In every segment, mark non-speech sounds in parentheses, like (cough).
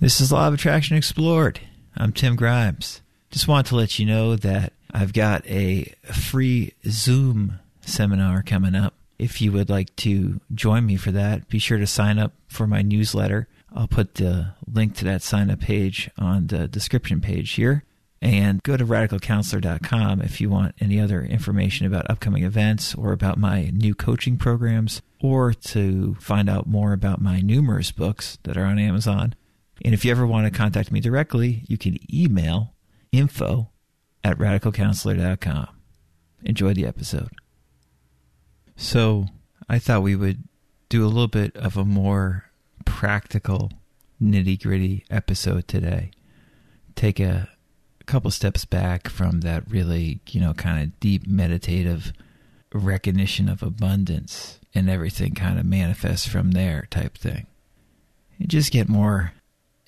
This is Law of Attraction Explored. I'm Tim Grimes. Just want to let you know that I've got a free Zoom seminar coming up. If you would like to join me for that, be sure to sign up for my newsletter. I'll put the link to that sign up page on the description page here. And go to radicalcounselor.com if you want any other information about upcoming events or about my new coaching programs or to find out more about my numerous books that are on Amazon. And if you ever want to contact me directly, you can email info at radicalcounselor.com. Enjoy the episode. So, I thought we would do a little bit of a more practical, nitty gritty episode today. Take a, a couple steps back from that really, you know, kind of deep meditative recognition of abundance and everything kind of manifests from there type thing. And just get more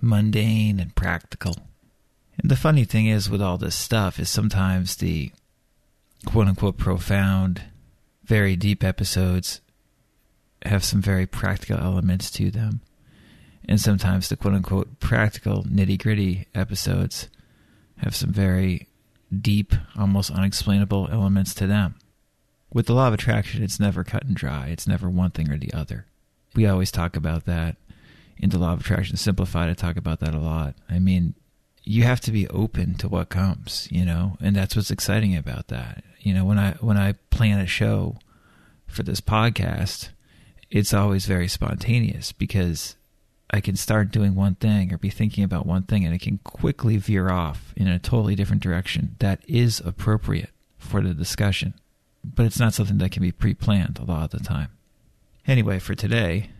mundane and practical. And the funny thing is with all this stuff is sometimes the quote unquote profound, very deep episodes have some very practical elements to them. And sometimes the quote unquote practical nitty gritty episodes have some very deep, almost unexplainable elements to them. With the law of attraction, it's never cut and dry. It's never one thing or the other. We always talk about that in the law of attraction simplified. I talk about that a lot. I mean, you have to be open to what comes, you know, and that's what's exciting about that. You know, when I when I plan a show for this podcast, it's always very spontaneous because I can start doing one thing or be thinking about one thing and it can quickly veer off in a totally different direction that is appropriate for the discussion. But it's not something that can be pre planned a lot of the time. Anyway, for today,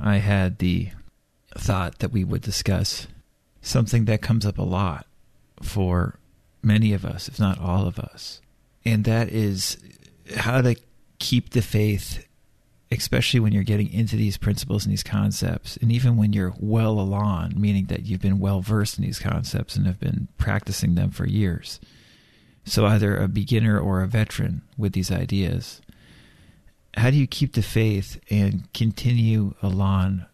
I had the thought that we would discuss something that comes up a lot for many of us, if not all of us. And that is how to keep the faith, especially when you're getting into these principles and these concepts, and even when you're well along, meaning that you've been well versed in these concepts and have been practicing them for years. So, either a beginner or a veteran with these ideas. How do you keep the faith and continue along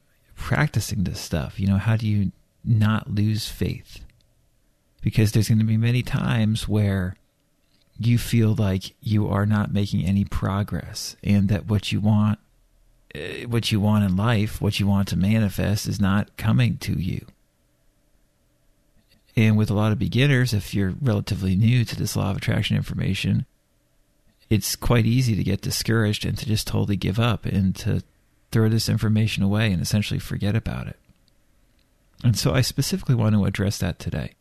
practicing this stuff? You know, how do you not lose faith? Because there's going to be many times where you feel like you are not making any progress and that what you want eh, what you want in life, what you want to manifest is not coming to you. And with a lot of beginners, if you're relatively new to this law of attraction information, it's quite easy to get discouraged and to just totally give up and to throw this information away and essentially forget about it. And so I specifically want to address that today.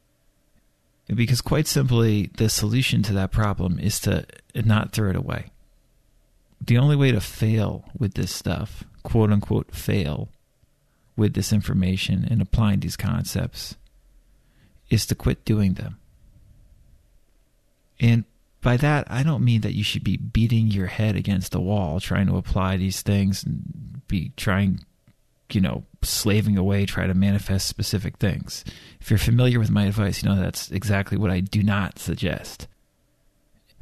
Because quite simply, the solution to that problem is to not throw it away. The only way to fail with this stuff, quote unquote, fail with this information and applying these concepts, is to quit doing them. And by that, I don't mean that you should be beating your head against the wall trying to apply these things and be trying, you know, slaving away, try to manifest specific things. If you're familiar with my advice, you know that's exactly what I do not suggest.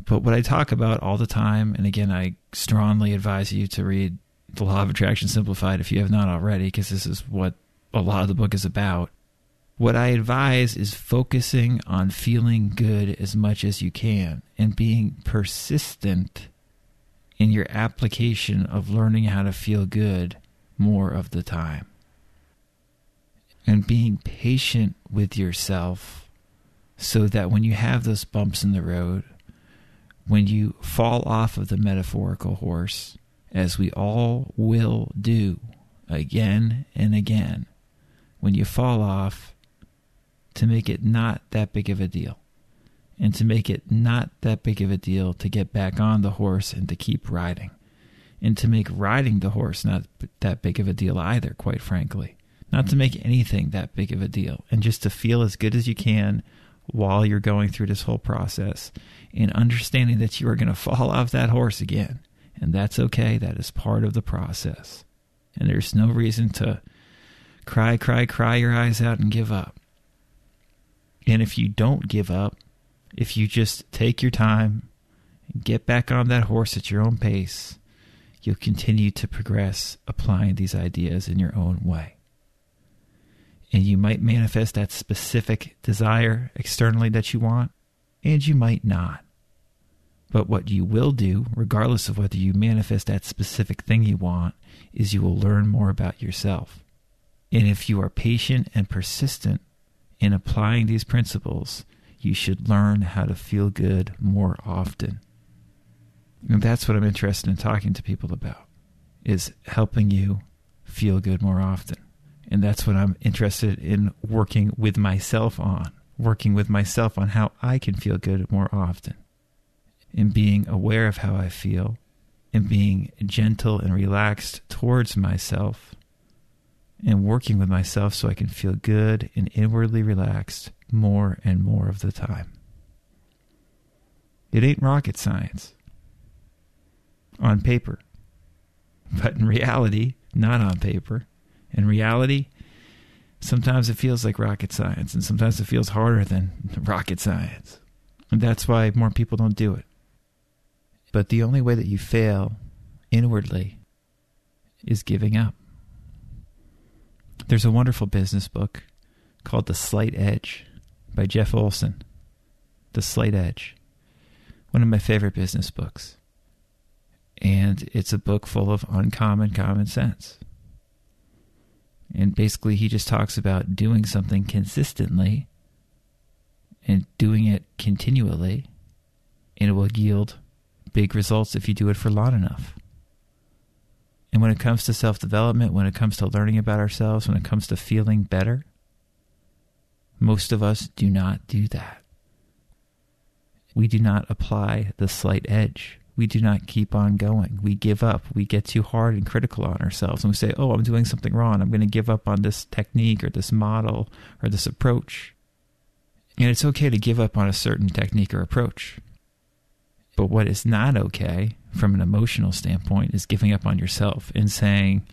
But what I talk about all the time, and again, I strongly advise you to read The Law of Attraction Simplified if you have not already, because this is what a lot of the book is about what I advise is focusing on feeling good as much as you can and being persistent in your application of learning how to feel good more of the time. And being patient with yourself so that when you have those bumps in the road, when you fall off of the metaphorical horse, as we all will do again and again, when you fall off, to make it not that big of a deal. And to make it not that big of a deal to get back on the horse and to keep riding. And to make riding the horse not that big of a deal either, quite frankly. Not to make anything that big of a deal. And just to feel as good as you can while you're going through this whole process and understanding that you are going to fall off that horse again. And that's okay. That is part of the process. And there's no reason to cry, cry, cry your eyes out and give up. And if you don't give up, if you just take your time and get back on that horse at your own pace, you'll continue to progress applying these ideas in your own way. And you might manifest that specific desire externally that you want, and you might not. But what you will do, regardless of whether you manifest that specific thing you want, is you will learn more about yourself. And if you are patient and persistent in applying these principles, you should learn how to feel good more often. And that's what I'm interested in talking to people about is helping you feel good more often. And that's what I'm interested in working with myself on, working with myself on how I can feel good more often. In being aware of how I feel, and being gentle and relaxed towards myself, and working with myself so I can feel good and inwardly relaxed more and more of the time. It ain't rocket science on paper, but in reality, not on paper. In reality, sometimes it feels like rocket science, and sometimes it feels harder than (laughs) rocket science. And that's why more people don't do it. But the only way that you fail inwardly is giving up. There's a wonderful business book called The Slight Edge by Jeff Olson. The Slight Edge. One of my favorite business books. And it's a book full of uncommon common sense. And basically, he just talks about doing something consistently and doing it continually, and it will yield big results if you do it for long enough. And when it comes to self development, when it comes to learning about ourselves, when it comes to feeling better, most of us do not do that. We do not apply the slight edge. We do not keep on going. We give up. We get too hard and critical on ourselves. And we say, oh, I'm doing something wrong. I'm going to give up on this technique or this model or this approach. And it's okay to give up on a certain technique or approach. But what is not okay from an emotional standpoint is giving up on yourself and saying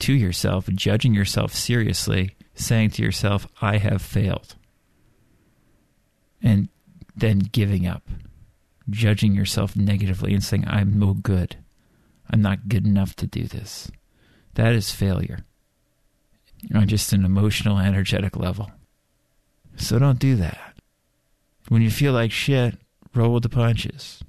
to yourself, judging yourself seriously, saying to yourself, I have failed. And then giving up, judging yourself negatively and saying, I'm no good. I'm not good enough to do this. That is failure on just an emotional, energetic level. So don't do that. When you feel like shit, roll with the punches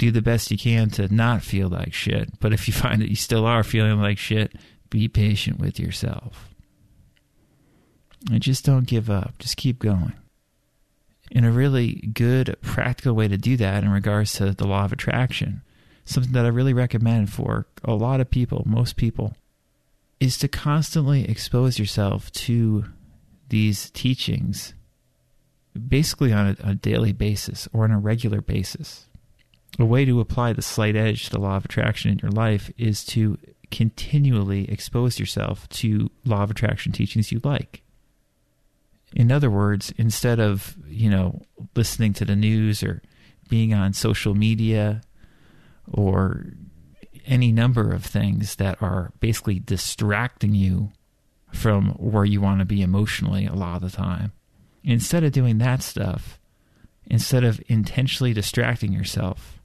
do the best you can to not feel like shit. But if you find that you still are feeling like shit, be patient with yourself. And just don't give up. Just keep going. And a really good practical way to do that in regards to the law of attraction, something that I really recommend for a lot of people, most people, is to constantly expose yourself to these teachings basically on a, a daily basis or on a regular basis a way to apply the slight edge to the law of attraction in your life is to continually expose yourself to law of attraction teachings you like. In other words, instead of, you know, listening to the news or being on social media or any number of things that are basically distracting you from where you want to be emotionally a lot of the time. Instead of doing that stuff, instead of intentionally distracting yourself,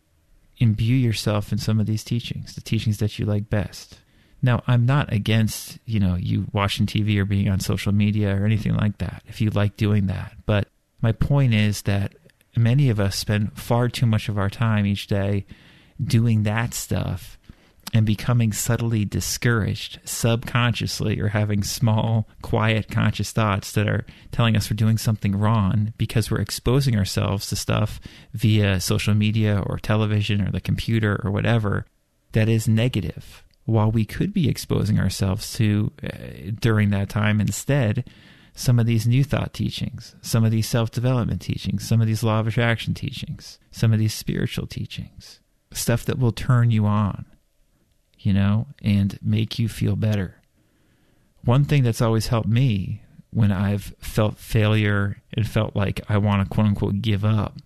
imbue yourself in some of these teachings, the teachings that you like best. Now, I'm not against, you know, you watching TV or being on social media or anything like that, if you like doing that. But my point is that many of us spend far too much of our time each day doing that stuff and becoming subtly discouraged subconsciously or having small, quiet, conscious thoughts that are telling us we're doing something wrong because we're exposing ourselves to stuff via social media or television or the computer or whatever that is negative. While we could be exposing ourselves to uh, during that time instead some of these new thought teachings, some of these self development teachings, some of these law of attraction teachings, some of these spiritual teachings, stuff that will turn you on you know, and make you feel better. One thing that's always helped me when I've felt failure and felt like I want to quote unquote give up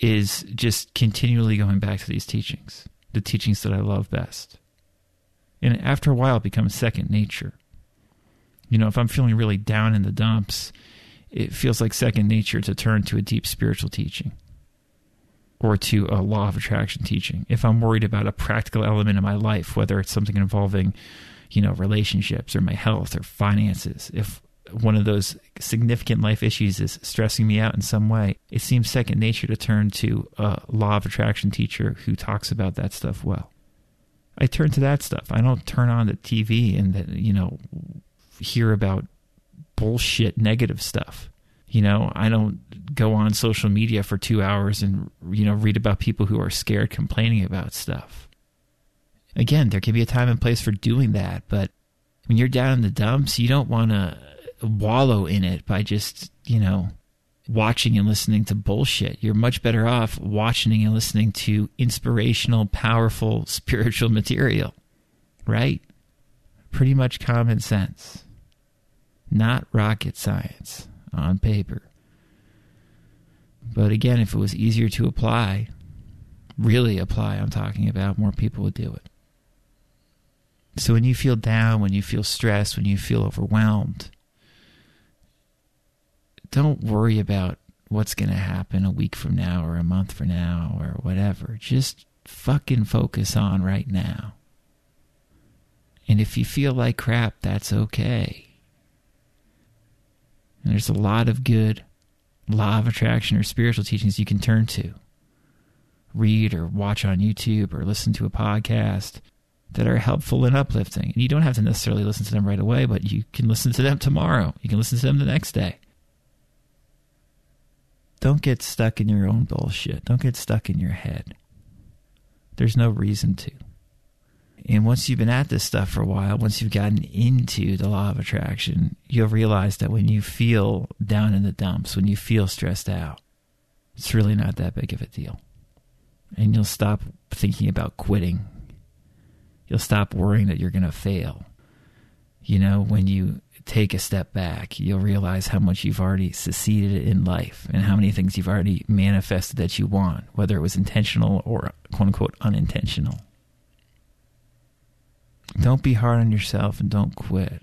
is just continually going back to these teachings, the teachings that I love best. And after a while, it becomes second nature. You know, if I'm feeling really down in the dumps, it feels like second nature to turn to a deep spiritual teaching or to a law of attraction teaching. If I'm worried about a practical element in my life, whether it's something involving, you know, relationships or my health or finances, if one of those significant life issues is stressing me out in some way, it seems second nature to turn to a law of attraction teacher who talks about that stuff well. I turn to that stuff. I don't turn on the TV and you know hear about bullshit negative stuff. You know, I don't go on social media for 2 hours and you know read about people who are scared complaining about stuff. Again, there can be a time and place for doing that, but when you're down in the dumps, you don't want to wallow in it by just, you know, watching and listening to bullshit. You're much better off watching and listening to inspirational, powerful, (laughs) spiritual material, right? Pretty much common sense, not rocket science on paper. But again, if it was easier to apply, really apply, I'm talking about, more people would do it. So when you feel down, when you feel stressed, when you feel overwhelmed, don't worry about what's going to happen a week from now or a month from now or whatever. Just fucking focus on right now. And if you feel like crap, that's okay. And there's a lot of good law of attraction or spiritual teachings you can turn to. Read or watch on YouTube or listen to a podcast that are helpful and uplifting. And you don't have to necessarily listen to them right away, but you can listen to them tomorrow. You can listen to them the next day. Don't get stuck in your own bullshit. Don't get stuck in your head. There's no reason to. And once you've been at this stuff for a while, once you've gotten into the law of attraction, you'll realize that when you feel down in the dumps, when you feel stressed out, it's really not that big of a deal. And you'll stop thinking about quitting. You'll stop worrying that you're going to fail. You know, when you take a step back, you'll realize how much you've already succeeded in life and how many things you've already manifested that you want, whether it was intentional or quote unquote unintentional. Don't be hard on yourself and don't quit.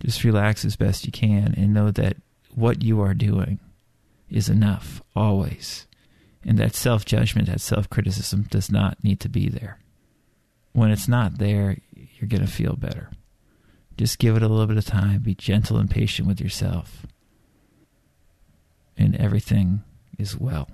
Just relax as best you can and know that what you are doing is enough always. And that self judgment, that self criticism does not need to be there. When it's not there, you're going to feel better. Just give it a little bit of time. Be gentle and patient with yourself. And everything is well.